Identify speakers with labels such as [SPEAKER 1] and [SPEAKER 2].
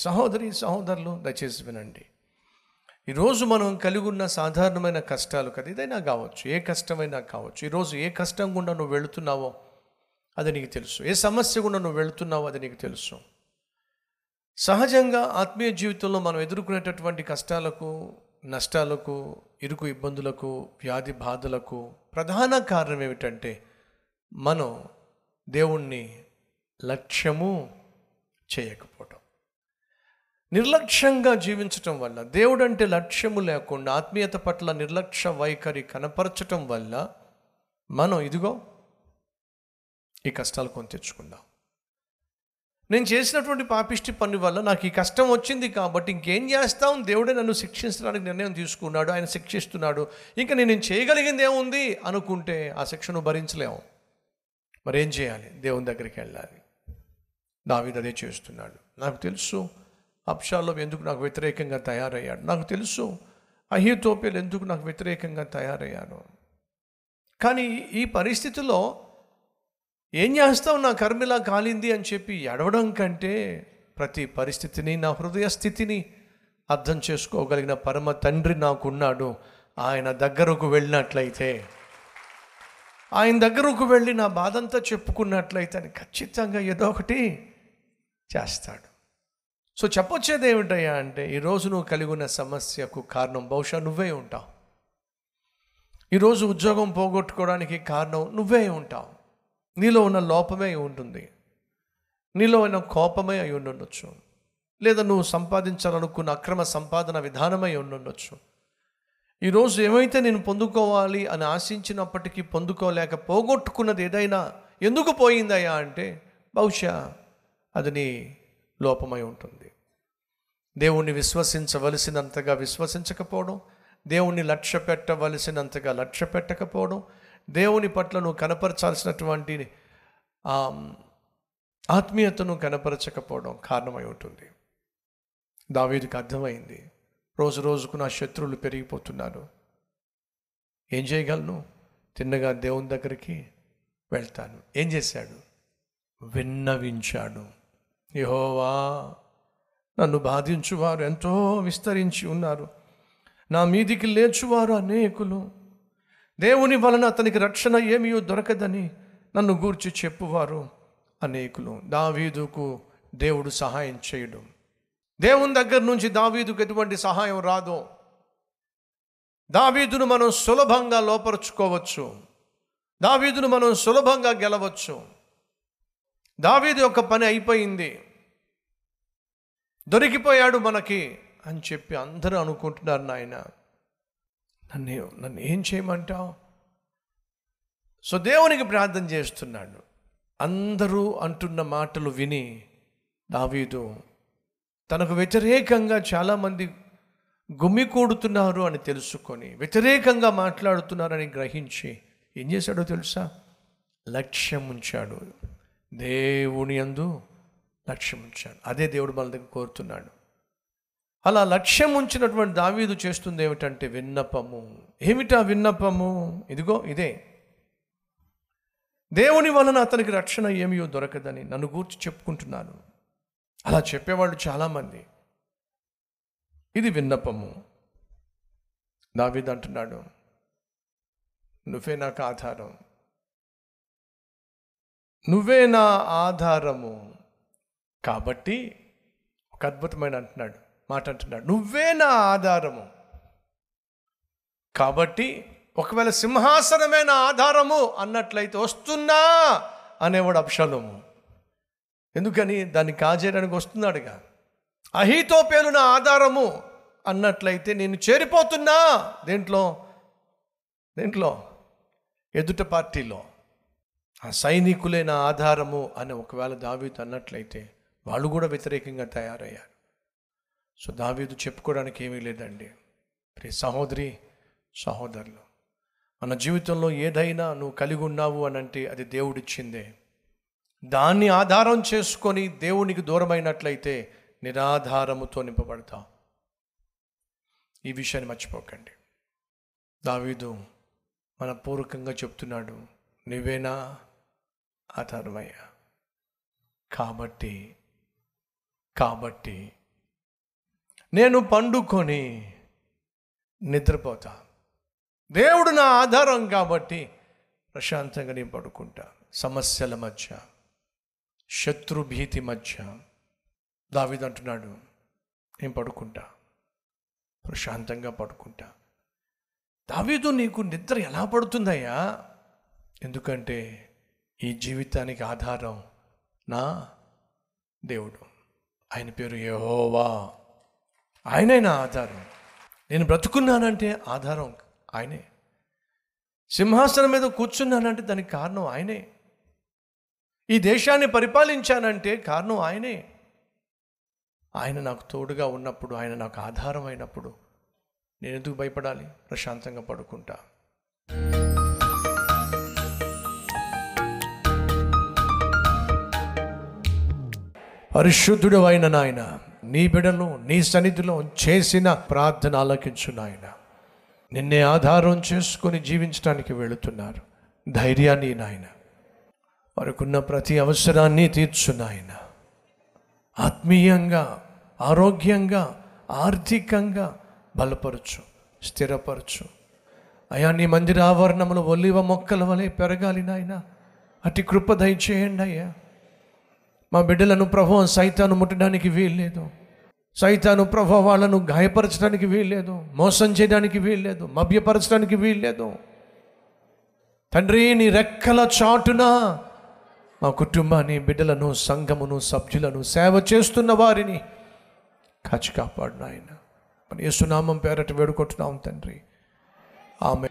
[SPEAKER 1] సహోదరి సహోదరులు దయచేసి వినండి. ఈరోజు మనం కలిగి ఉన్న సాధారణమైన కష్టాలు కదా ఏదైనా కావచ్చు ఏ కష్టమైనా కావచ్చు. ఈరోజు ఏ కష్టం గుండా నువ్వు వెళుతున్నావో అది నీకు తెలుసు. ఏ సమస్య గుండా నువ్వు వెళుతున్నావో అది నీకు తెలుసు. సహజంగా ఆత్మీయ జీవితంలో మనం ఎదుర్కొనేటటువంటి కష్టాలకు నష్టాలకు ఇరుకు ఇబ్బందులకు వ్యాధి బాధలకు ప్రధాన కారణం ఏమిటంటే మనం దేవుణ్ణి లక్ష్యము చేయకపోవటం. నిర్లక్ష్యంగా జీవించటం వల్ల దేవుడు అంటే లక్ష్యము లేకుండా ఆత్మీయత పట్ల నిర్లక్ష్య వైఖరి కనపరచటం వల్ల మనం ఇదిగో ఈ కష్టాలు కొని తెచ్చుకుందాం. నేను చేసినటువంటి పాపిష్టి పని వల్ల నాకు ఈ కష్టం వచ్చింది కాబట్టి ఇంకేం చేస్తాం? దేవుడే నన్ను శిక్షించడానికి నిర్ణయం తీసుకున్నాడు ఆయన శిక్షిస్తున్నాడు. ఇంకా నేను చేయగలిగింది ఏముంది? అనుకుంటే ఆ శిక్షను భరించలేము మరేం చేయాలి? దేవుని దగ్గరికి వెళ్ళాలి. దావీదు అదే చేస్తున్నాడు. నాకు తెలుసు అప్షాలో ఎందుకు నాకు వ్యతిరేకంగా తయారయ్యాడు? నాకు తెలుసు. అహితోపేలు ఎందుకు నాకు వ్యతిరేకంగా తయారయ్యాడు కానీ ఈ పరిస్థితిలో ఏం చేస్తావు? నా కర్మిలా కాలింది అని చెప్పి ఎడవడం కంటే ప్రతి పరిస్థితిని నా హృదయ స్థితిని అర్థం చేసుకోగలిగిన పరమ తండ్రి నాకున్నాడు. ఆయన దగ్గరకు వెళ్ళినట్లయితే ఆయన దగ్గరకు వెళ్ళి నా బాధంతా చెప్పుకున్నట్లయితే అని ఖచ్చితంగా ఏదో ఒకటి చేస్తాడు. సో చెప్పొచ్చేది ఏమిటయ్యా అంటే ఈరోజు నువ్వు కలిగి ఉన్న సమస్యకు కారణం బహుశా నువ్వే ఉంటావు. ఈరోజు ఉద్యోగం పోగొట్టుకోవడానికి కారణం నువ్వే ఉంటావు. నీలో ఉన్న లోపమే ఉంటుంది నీలో ఉన్న కోపమే అయి ఉండొచ్చు లేదా నువ్వు సంపాదించాలనుకున్న అక్రమ సంపాదన విధానమై ఉండొచ్చు ఈరోజు ఏమైతే నేను పొందుకోవాలి అని ఆశించినప్పటికీ పొందుకోలేక పోగొట్టుకున్నది ఏదైనా ఎందుకు పోయిందయ్యా అంటే బహుశా అది నీ లోపమై ఉంటుంది. దేవుణ్ణి విశ్వసించవలసినంతగా విశ్వసించకపోవడం దేవుణ్ణి లక్ష్య పెట్టవలసినంతగా లక్ష్య పెట్టకపోవడం దేవుని పట్ల నువ్వు కనపరచాల్సినటువంటి ఆత్మీయతను కనపరచకపోవడం కారణమై ఉంటుంది. దావీదికి అర్థమైంది. రోజు రోజుకు నా శత్రువులు పెరిగిపోతున్నారు. ఏం చేయగలను? తిన్నగా దేవుని దగ్గరికి వెళ్తాను. ఏం చేశాడు? విన్నవించాడు. యహోవా నన్ను బాధించువారు ఎంతో విస్తరించి ఉన్నారు. నా మీదికి లేచువారు అనేకులు. దేవుని వలన అతనికి రక్షణ ఏమీ దొరకదని నన్ను గూర్చి చెప్పువారు అనేకులు. దావీదుకు దేవుడు సహాయం చేయడం. దేవుని దగ్గర నుంచి దావీదుకు ఎటువంటి సహాయం రాదు. దావీదును మనం సులభంగా లోపరుచుకోవచ్చు. దావీదును మనం సులభంగా గెలవచ్చు. దావీదు యొక్క పని అయిపోయింది. దొరికిపోయాడు మనకి అని చెప్పి అందరూ అనుకుంటున్నారు నాయన. నన్ను నన్ను ఏం చేయమంటావు? సో దేవునికి ప్రార్థన చేస్తున్నాడు. అందరూ అంటున్న మాటలు విని దావీదు తనకు వ్యతిరేకంగా చాలామంది గుమ్మికూడుతున్నారు అని తెలుసుకొని వ్యతిరేకంగా మాట్లాడుతున్నారని గ్రహించి ఏం చేశాడో తెలుసా? లక్ష్యం ఉంచాడు. దేవుని యందు లక్ష్యం ఉంచాడు అదే దేవుడు మన దగ్గర కోరుతున్నాడు. అలా లక్ష్యం ఉంచినటువంటి దావీదు చేస్తుంది ఏమిటంటే విన్నపము. ఏమిటా విన్నపము? ఇదిగో ఇదే. దేవుని వలన అతనికి రక్షణ ఏమియో దొరకదని నన్ను గూర్చి చెప్పుకుంటున్నాను. అలా చెప్పేవాళ్ళు చాలామంది. ఇది విన్నపము. దావీదు అంటున్నాడు నువ్వే నాకు ఆధారం. నువ్వే నా ఆధారము. కాబట్టి ఒక అద్భుతమైన అంటున్నాడు మాట అంటున్నాడు. నువ్వే నా ఆధారము. కాబట్టి ఒకవేళ సింహాసనమే నా ఆధారము అన్నట్లయితే వస్తున్నా అనేవాడు అప్షలోము ఎందుకని? దాన్ని కాజేయడానికి వస్తున్నాడుగా. అహీతోపేలు నా ఆధారము అన్నట్లయితే నేను చేరిపోతున్నా దేంట్లో? దేంట్లో? ఎదుట పార్టీలో. ఆ సైనికులే నా ఆధారము అని ఒకవేళ దావీదు అన్నట్లయితే వాళ్ళు కూడా వ్యతిరేకంగా తయారయ్యారు. సో దావీదు చెప్పుకోవడానికి ఏమీ లేదండి. ప్రియ సహోదరి సహోదరులు మన జీవితంలో ఏదైనా నువ్వు కలిగి ఉన్నావు అని అంటే అది దేవుడిచ్చిందే. దాన్ని ఆధారం చేసుకొని దేవునికి దూరమైనట్లయితే నిరాధారముతో నింపబడతాం. ఈ విషయాన్ని మర్చిపోకండి. దావీదు మన పూర్వకంగా చెప్తున్నాడు నువ్వేనా ఆధారమయ్యా? కాబట్టి కాబట్టి నేను పండుకొని నిద్రపోతా. దేవుడు నా ఆధారం కాబట్టి ప్రశాంతంగా నేను పడుకుంటా. సమస్యల మధ్య శత్రుభీతి మధ్య దావిది అంటున్నాడు నేను పడుకుంటా. ప్రశాంతంగా పడుకుంటా. దావీదు నీకు నిద్ర ఎలా పడుతుందయ్యా? ఎందుకంటే ఈ జీవితానికి ఆధారం నా దేవుడు. ఆయన పేరు యహోవా. ఆయనే నా ఆధారం. నేను బ్రతుకున్నానంటే ఆధారం ఆయనే. సింహాసనం మీద కూర్చున్నానంటే దానికి కారణం ఆయనే. ఈ దేశాన్ని పరిపాలించానంటే కారణం ఆయనే. ఆయన నాకు తోడుగా ఉన్నప్పుడు ఆయన నాకు ఆధారం అయినప్పుడు నేను ఎందుకు భయపడాలి? ప్రశాంతంగా పడుకుంటా. పరిశుద్ధుడు అయిన నాయన నీ బిడలు నీ సన్నిధిలో చేసిన ప్రార్థన ఆలకించు నాయన. నిన్నే ఆధారం చేసుకొని జీవించడానికి వెళుతున్నారు. ధైర్యాన్ని నాయన వారికున్న ప్రతి అవసరాన్ని తీర్చు నాయన. ఆత్మీయంగా ఆరోగ్యంగా ఆర్థికంగా బలపరచు స్థిరపరచు. అయా నీ మందిర ఆవరణములు ఒలివ మొక్కల వలె పెరగాలి నాయన. అతి కృప దయచేయండి అయ్యా. మా బిడ్డలను ప్రభావం సైతాను ముట్టడానికి వీల్లేదు. సైతాను ప్రభావ వాళ్ళను గాయపరచడానికి వీల్లేదు. మోసం చేయడానికి వీల్లేదు. మభ్యపరచడానికి వీల్లేదు. తండ్రి నీ రెక్కల చాటున మా కుటుంబాన్ని బిడ్డలను సంఘమును సభ్యులను సేవ చేస్తున్న వారిని కాచి కాపాడు నాయన. మన యేసునామం పేరట వేడుకుంటున్నాం తండ్రి. ఆమె